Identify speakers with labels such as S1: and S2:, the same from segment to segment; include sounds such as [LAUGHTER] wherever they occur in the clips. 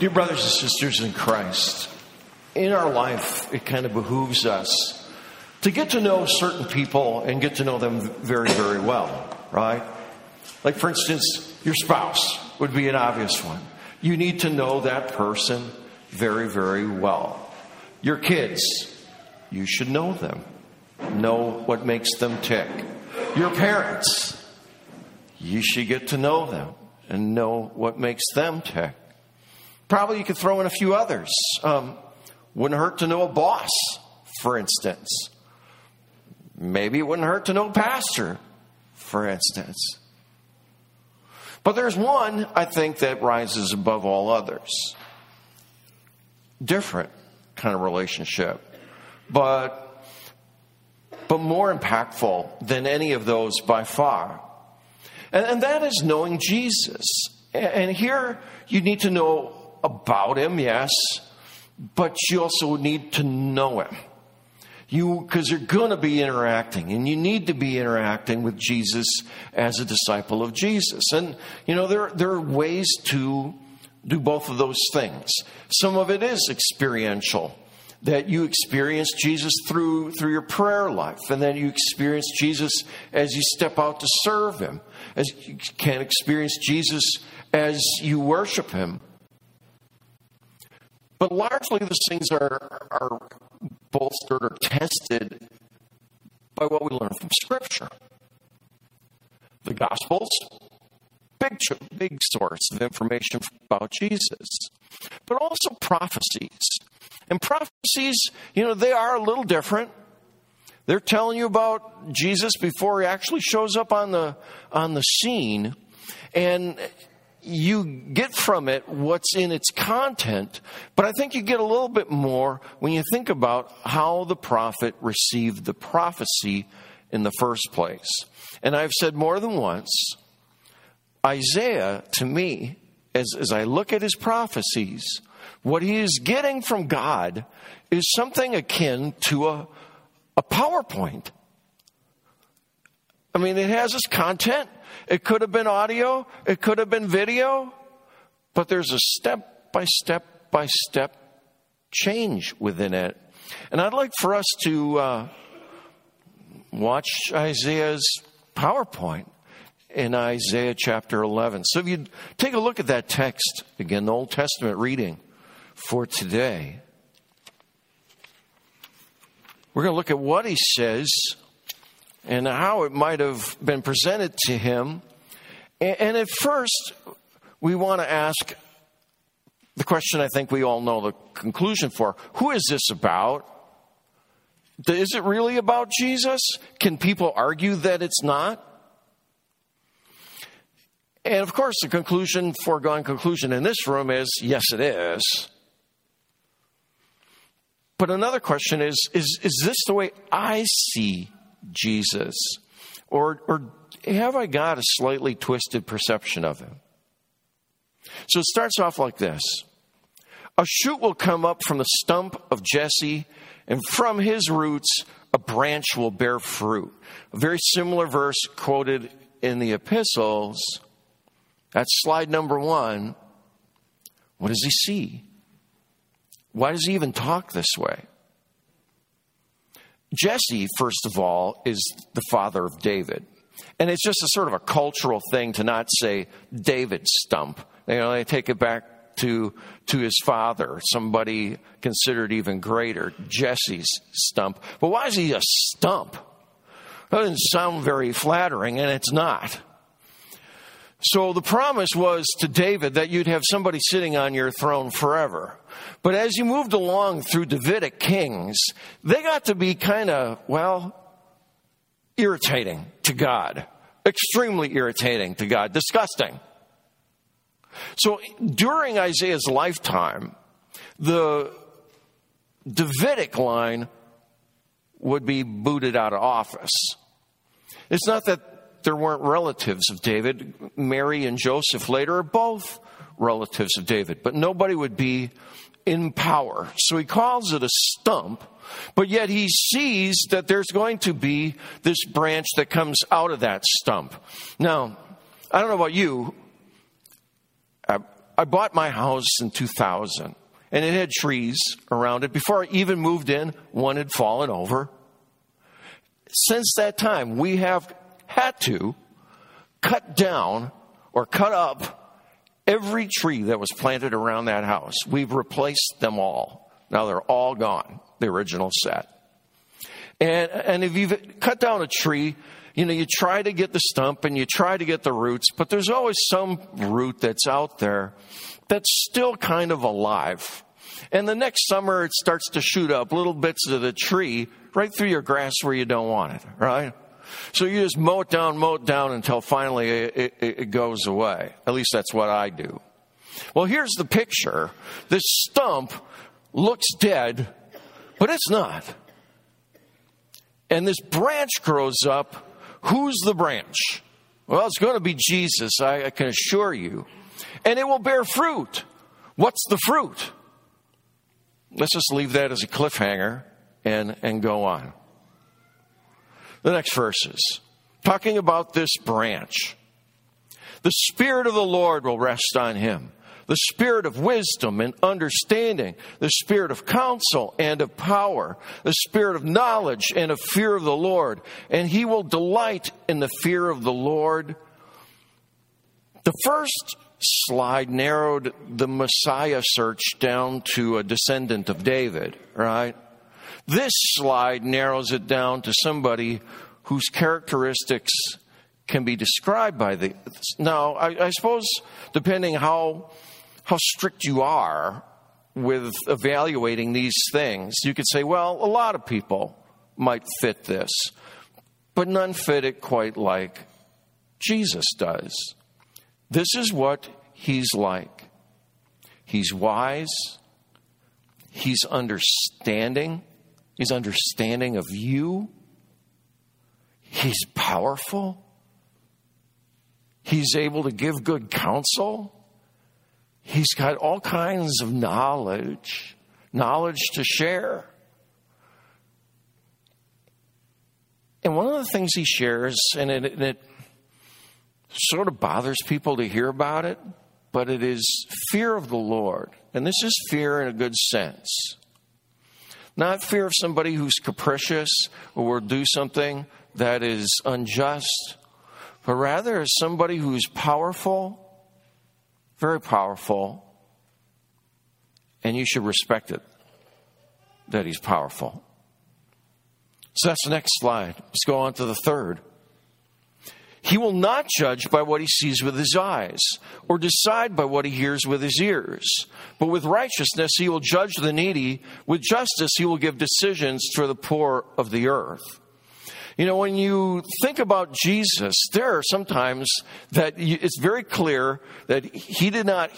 S1: Dear brothers and sisters in Christ, in our life, it kind of behooves us to get to know certain people and get to know them very, very well, right? Like, for instance, your spouse would be an obvious one. You need to know that person very, very well. Your kids, you should know them, know what makes them tick. Your parents, you should get to know them and know what makes them tick. Probably you could throw in a few others. Um, wouldn't hurt to know a boss, for instance. Maybe it wouldn't hurt to know a pastor, for instance. But there's one, I think, that rises above all others. Different kind of relationship, but but more impactful than any of those by far. And, and that is knowing Jesus. And here you need to know about him, yes, but you also need to know him. You, because you're going to be interacting, and you need to be interacting with Jesus as a disciple of Jesus. And, you know, there, there are ways to do both of those things. Some of it is experiential, that you experience Jesus through, through your prayer life, and then you experience Jesus as you step out to serve Him, as you can experience Jesus as you worship Him. But largely, those things are, are bolstered or tested by what we learn from Scripture. The Gospels, big, big source of information about Jesus, but also prophecies. And prophecies, you know, they are a little different. They're telling you about Jesus before he actually shows up on the on the scene. And you get from it what's in its content, but I think you get a little bit more when you think about how the prophet received the prophecy in the first place. And I've said more than once, Isaiah, to me, as, as I look at his prophecies, what he is getting from God is something akin to a, a PowerPoint. I mean, it has its content, it could have been audio, it could have been video, but there's a step by step by step change within it. And I'd like for us to uh, watch Isaiah's PowerPoint in Isaiah chapter 11. So if you take a look at that text, again, the Old Testament reading for today, we're going to look at what he says and how it might have been presented to him. And at first, we want to ask the question I think we all know the conclusion for who is this about? Is it really about Jesus? Can people argue that it's not? And of course, the conclusion, foregone conclusion in this room is yes, it is. But another question is is, is this the way I see Jesus? Or, or have I got a slightly twisted perception of him? So it starts off like this A shoot will come up from the stump of Jesse, and from his roots a branch will bear fruit. A very similar verse quoted in the epistles. That's slide number one. What does he see? Why does he even talk this way? Jesse, first of all, is the father of David. And it's just a sort of a cultural thing to not say David's stump. You know, they take it back to, to his father, somebody considered even greater, Jesse's stump. But why is he a stump? That doesn't sound very flattering, and it's not. So the promise was to David that you'd have somebody sitting on your throne forever. But as you moved along through Davidic kings, they got to be kind of, well, irritating to God. Extremely irritating to God. Disgusting. So during Isaiah's lifetime, the Davidic line would be booted out of office. It's not that there weren't relatives of David. Mary and Joseph later are both relatives of David, but nobody would be in power. So he calls it a stump, but yet he sees that there's going to be this branch that comes out of that stump. Now, I don't know about you. Uh, I bought my house in 2000 and it had trees around it. Before I even moved in, one had fallen over. Since that time, we have had to cut down or cut up every tree that was planted around that house. We've replaced them all. Now they're all gone, the original set. And, and if you've cut down a tree, you know, you try to get the stump and you try to get the roots, but there's always some root that's out there that's still kind of alive. And the next summer, it starts to shoot up little bits of the tree right through your grass where you don't want it, right? So you just mow it down, mow it down until finally it, it, it goes away. At least that's what I do. Well, here's the picture. This stump looks dead, but it's not. And this branch grows up. Who's the branch? Well, it's going to be Jesus, I, I can assure you. And it will bear fruit. What's the fruit? Let's just leave that as a cliffhanger and, and go on. The next verses, talking about this branch. The Spirit of the Lord will rest on him the spirit of wisdom and understanding, the spirit of counsel and of power, the spirit of knowledge and of fear of the Lord. And he will delight in the fear of the Lord. The first slide narrowed the Messiah search down to a descendant of David, right? This slide narrows it down to somebody whose characteristics can be described by the. Now, I, I suppose, depending how how strict you are with evaluating these things, you could say, well, a lot of people might fit this, but none fit it quite like Jesus does. This is what he's like. He's wise. He's understanding. He's understanding of you. He's powerful. He's able to give good counsel. He's got all kinds of knowledge, knowledge to share. And one of the things he shares, and it, and it sort of bothers people to hear about it, but it is fear of the Lord. And this is fear in a good sense. Not fear of somebody who's capricious or will do something that is unjust, but rather as somebody who's powerful, very powerful, and you should respect it that he's powerful. So that's the next slide. Let's go on to the third. He will not judge by what he sees with his eyes, or decide by what he hears with his ears. But with righteousness he will judge the needy. With justice he will give decisions for the poor of the earth. You know, when you think about Jesus, there are sometimes that it's very clear that he did not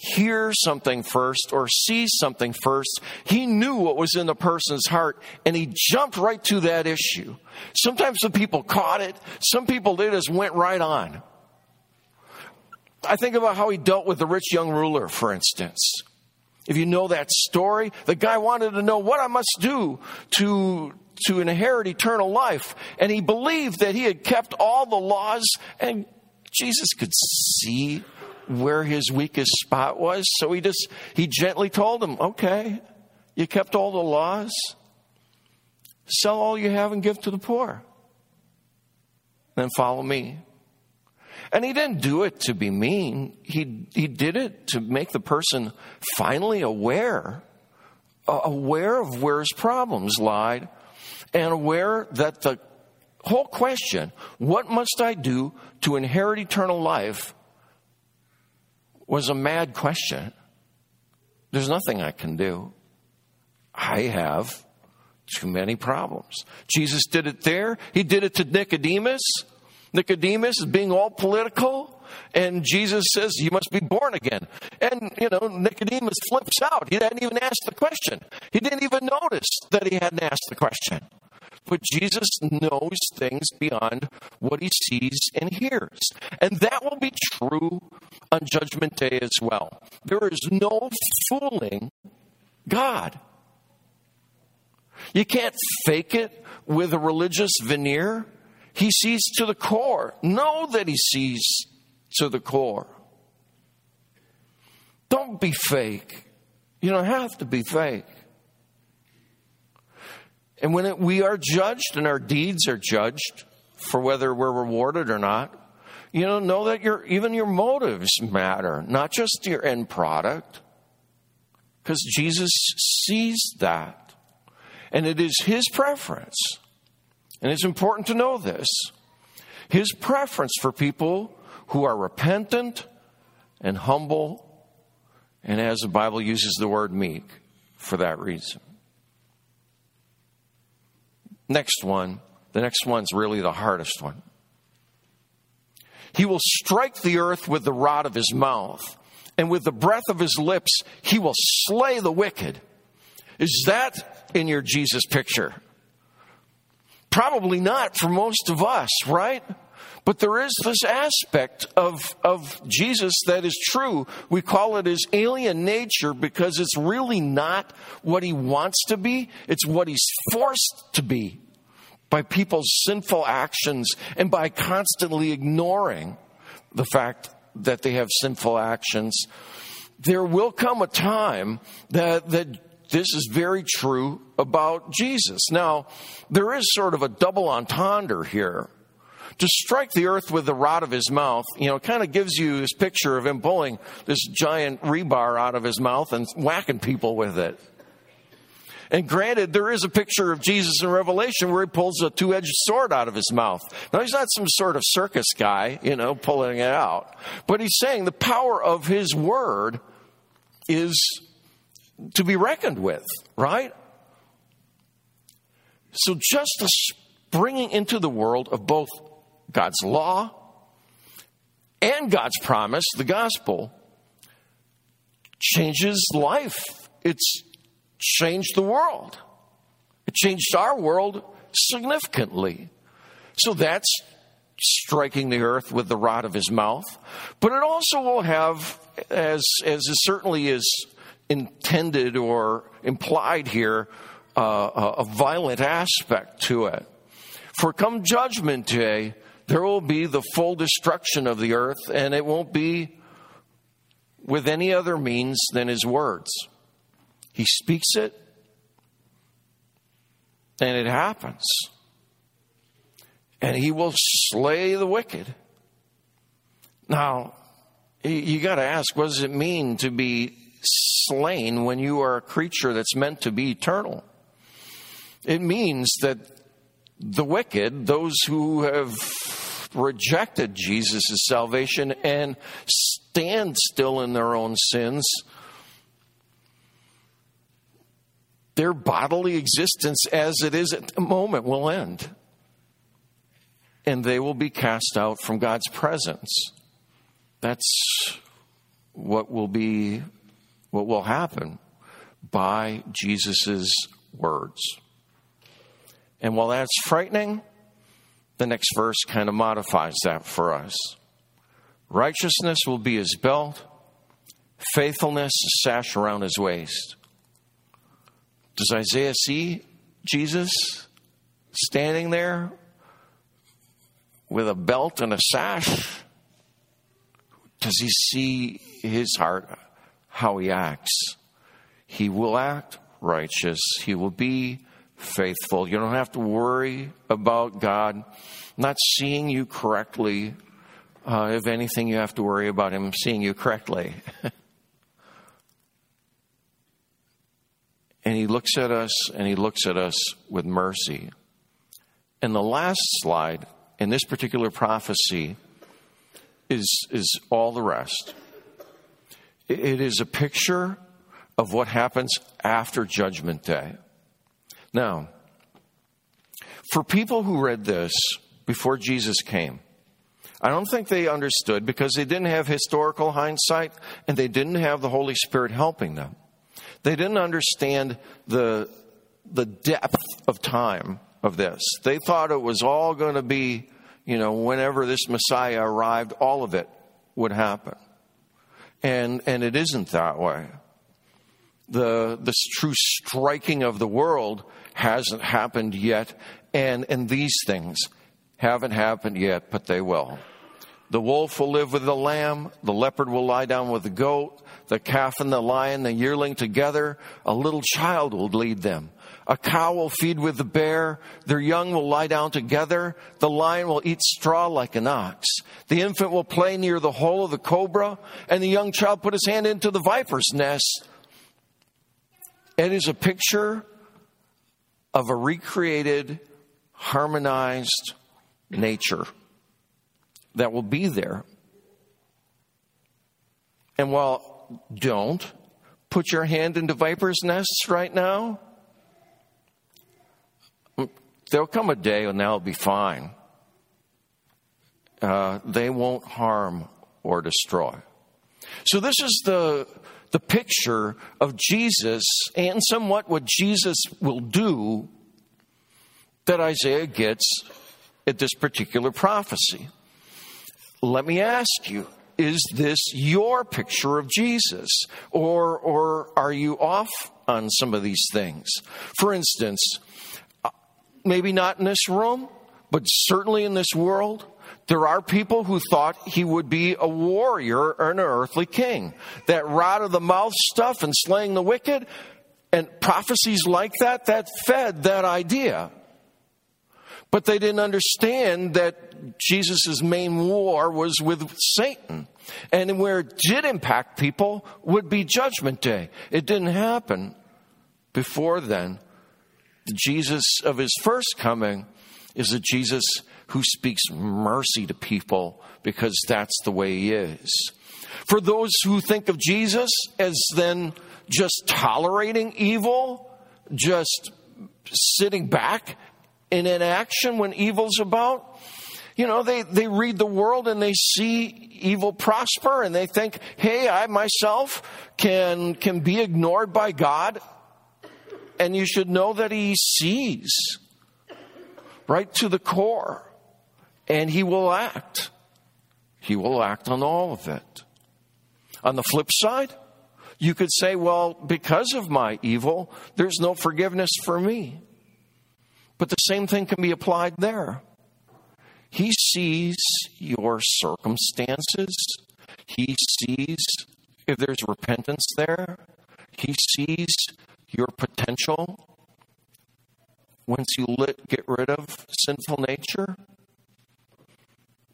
S1: hear something first or see something first. He knew what was in the person's heart and he jumped right to that issue. Sometimes the people caught it, some people they just went right on. I think about how he dealt with the rich young ruler, for instance. If you know that story, the guy wanted to know what I must do to, to inherit eternal life. And he believed that he had kept all the laws, and Jesus could see where his weakest spot was. So he just, he gently told him, okay, you kept all the laws. Sell all you have and give to the poor. Then follow me. And he didn't do it to be mean. He, he did it to make the person finally aware, aware of where his problems lied, and aware that the whole question, what must I do to inherit eternal life, was a mad question. There's nothing I can do. I have too many problems. Jesus did it there. He did it to Nicodemus. Nicodemus is being all political. And Jesus says, You must be born again. And, you know, Nicodemus flips out. He hadn't even asked the question. He didn't even notice that he hadn't asked the question. But Jesus knows things beyond what he sees and hears. And that will be true on Judgment Day as well. There is no fooling God. You can't fake it with a religious veneer. He sees to the core. Know that he sees to the core. Don't be fake. You don't have to be fake. And when it, we are judged and our deeds are judged for whether we're rewarded or not, you know, know that your, even your motives matter, not just your end product. Because Jesus sees that. And it is his preference. And it's important to know this. His preference for people who are repentant and humble, and as the Bible uses the word meek for that reason. Next one, the next one's really the hardest one. He will strike the earth with the rod of his mouth, and with the breath of his lips, he will slay the wicked. Is that in your Jesus picture? Probably not for most of us, right? But there is this aspect of, of Jesus that is true. We call it his alien nature because it's really not what he wants to be, it's what he's forced to be by people's sinful actions and by constantly ignoring the fact that they have sinful actions. There will come a time that, that this is very true about Jesus. Now, there is sort of a double entendre here. To strike the earth with the rod of his mouth, you know, kind of gives you this picture of him pulling this giant rebar out of his mouth and whacking people with it. And granted, there is a picture of Jesus in Revelation where he pulls a two edged sword out of his mouth. Now, he's not some sort of circus guy, you know, pulling it out. But he's saying the power of his word is to be reckoned with, right? So, just the bringing into the world of both God's law and God's promise, the gospel, changes life. It's changed the world. It changed our world significantly. So that's striking the earth with the rod of his mouth. But it also will have, as, as it certainly is intended or implied here, uh, a violent aspect to it. For come judgment day, there will be the full destruction of the earth, and it won't be with any other means than his words. He speaks it, and it happens. And he will slay the wicked. Now, you got to ask what does it mean to be slain when you are a creature that's meant to be eternal? It means that the wicked, those who have rejected Jesus' salvation and stand still in their own sins, their bodily existence as it is at the moment will end. And they will be cast out from God's presence. That's what will be, what will happen by Jesus' words. And while that's frightening, the next verse kind of modifies that for us. Righteousness will be his belt, faithfulness a sash around his waist. Does Isaiah see Jesus standing there with a belt and a sash? Does he see his heart, how he acts? He will act righteous. He will be faithful. You don't have to worry about God not seeing you correctly. Uh, if anything, you have to worry about Him seeing you correctly. [LAUGHS] And he looks at us and he looks at us with mercy. And the last slide in this particular prophecy is, is all the rest. It is a picture of what happens after Judgment Day. Now, for people who read this before Jesus came, I don't think they understood because they didn't have historical hindsight and they didn't have the Holy Spirit helping them. They didn't understand the, the depth of time of this. They thought it was all going to be, you know, whenever this Messiah arrived, all of it would happen. And, and it isn't that way. The, the true striking of the world hasn't happened yet, and, and these things haven't happened yet, but they will. The wolf will live with the lamb, the leopard will lie down with the goat, the calf and the lion, the yearling together, a little child will lead them. A cow will feed with the bear, their young will lie down together, the lion will eat straw like an ox, the infant will play near the hole of the cobra, and the young child put his hand into the viper's nest. It is a picture of a recreated, harmonized nature that will be there. And while don't put your hand into viper's nests right now, there'll come a day when that'll be fine. Uh, they won't harm or destroy. So this is the the picture of Jesus and somewhat what Jesus will do that Isaiah gets at this particular prophecy. Let me ask you, is this your picture of Jesus? Or, or are you off on some of these things? For instance, uh, maybe not in this room, but certainly in this world, there are people who thought he would be a warrior or an earthly king. That rod of the mouth stuff and slaying the wicked and prophecies like that, that fed that idea. But they didn't understand that Jesus' main war was with Satan. And where it did impact people would be Judgment Day. It didn't happen before then. The Jesus of his first coming is a Jesus who speaks mercy to people because that's the way he is. For those who think of Jesus as then just tolerating evil, just sitting back in inaction when evil's about, you know, they, they read the world and they see evil prosper and they think, hey, I myself can, can be ignored by God. And you should know that he sees right to the core and he will act. He will act on all of it. On the flip side, you could say, well, because of my evil, there's no forgiveness for me. But the same thing can be applied there. He sees your circumstances. He sees if there's repentance there. He sees your potential once you get rid of sinful nature.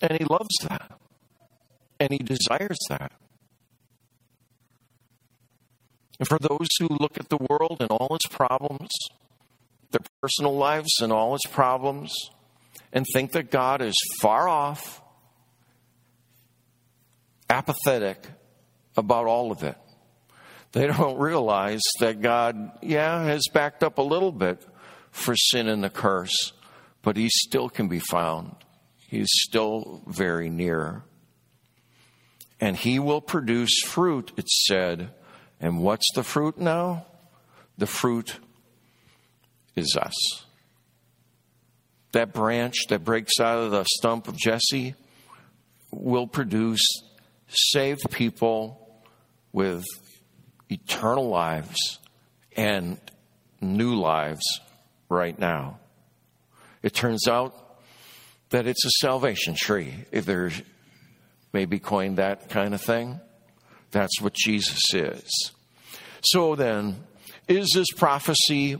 S1: And he loves that. And he desires that. And for those who look at the world and all its problems, their personal lives and all its problems, and think that God is far off, apathetic about all of it, they [LAUGHS] don't realize that God, yeah, has backed up a little bit for sin and the curse, but He still can be found He's still very near. And he will produce fruit, it said. And what's the fruit now? The fruit is us. That branch that breaks out of the stump of Jesse will produce saved people with eternal lives and new lives right now. It turns out that it's a salvation tree. If there's maybe coined that kind of thing, that's what Jesus is. So then, is this prophecy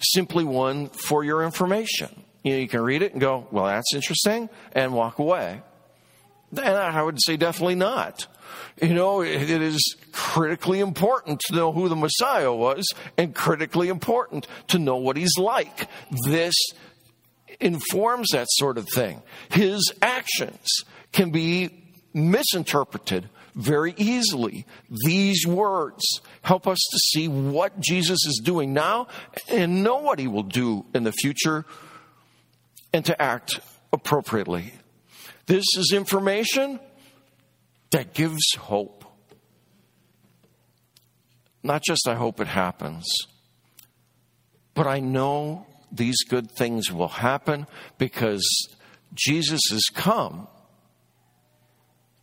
S1: simply one for your information? You know, you can read it and go, well, that's interesting, and walk away. And I would say definitely not. You know, it is critically important to know who the Messiah was and critically important to know what he's like. This informs that sort of thing. His actions can be misinterpreted very easily. These words help us to see what Jesus is doing now and know what he will do in the future and to act appropriately. This is information that gives hope. Not just I hope it happens, but I know these good things will happen because Jesus has come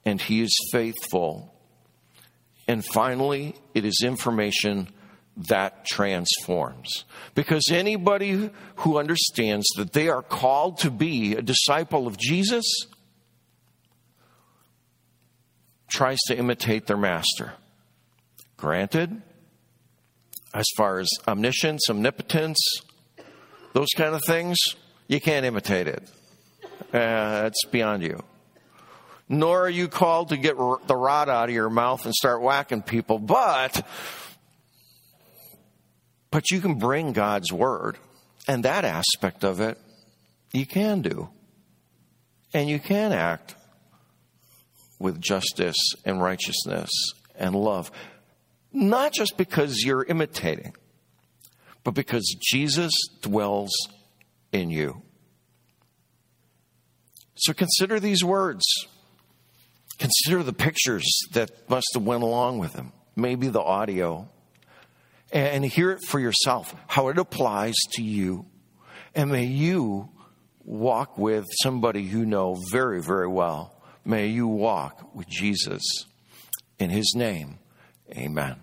S1: and he is faithful. And finally, it is information that transforms. Because anybody who understands that they are called to be a disciple of Jesus tries to imitate their master. Granted, as far as omniscience, omnipotence, those kind of things, you can't imitate it. Uh, it's beyond you. Nor are you called to get the rod out of your mouth and start whacking people, but but you can bring God's word and that aspect of it you can do. And you can act with justice and righteousness and love. Not just because you're imitating, but because Jesus dwells in you. So consider these words. Consider the pictures that must have went along with them. Maybe the audio. And hear it for yourself, how it applies to you. And may you walk with somebody you know very, very well. May you walk with Jesus. In his name, amen.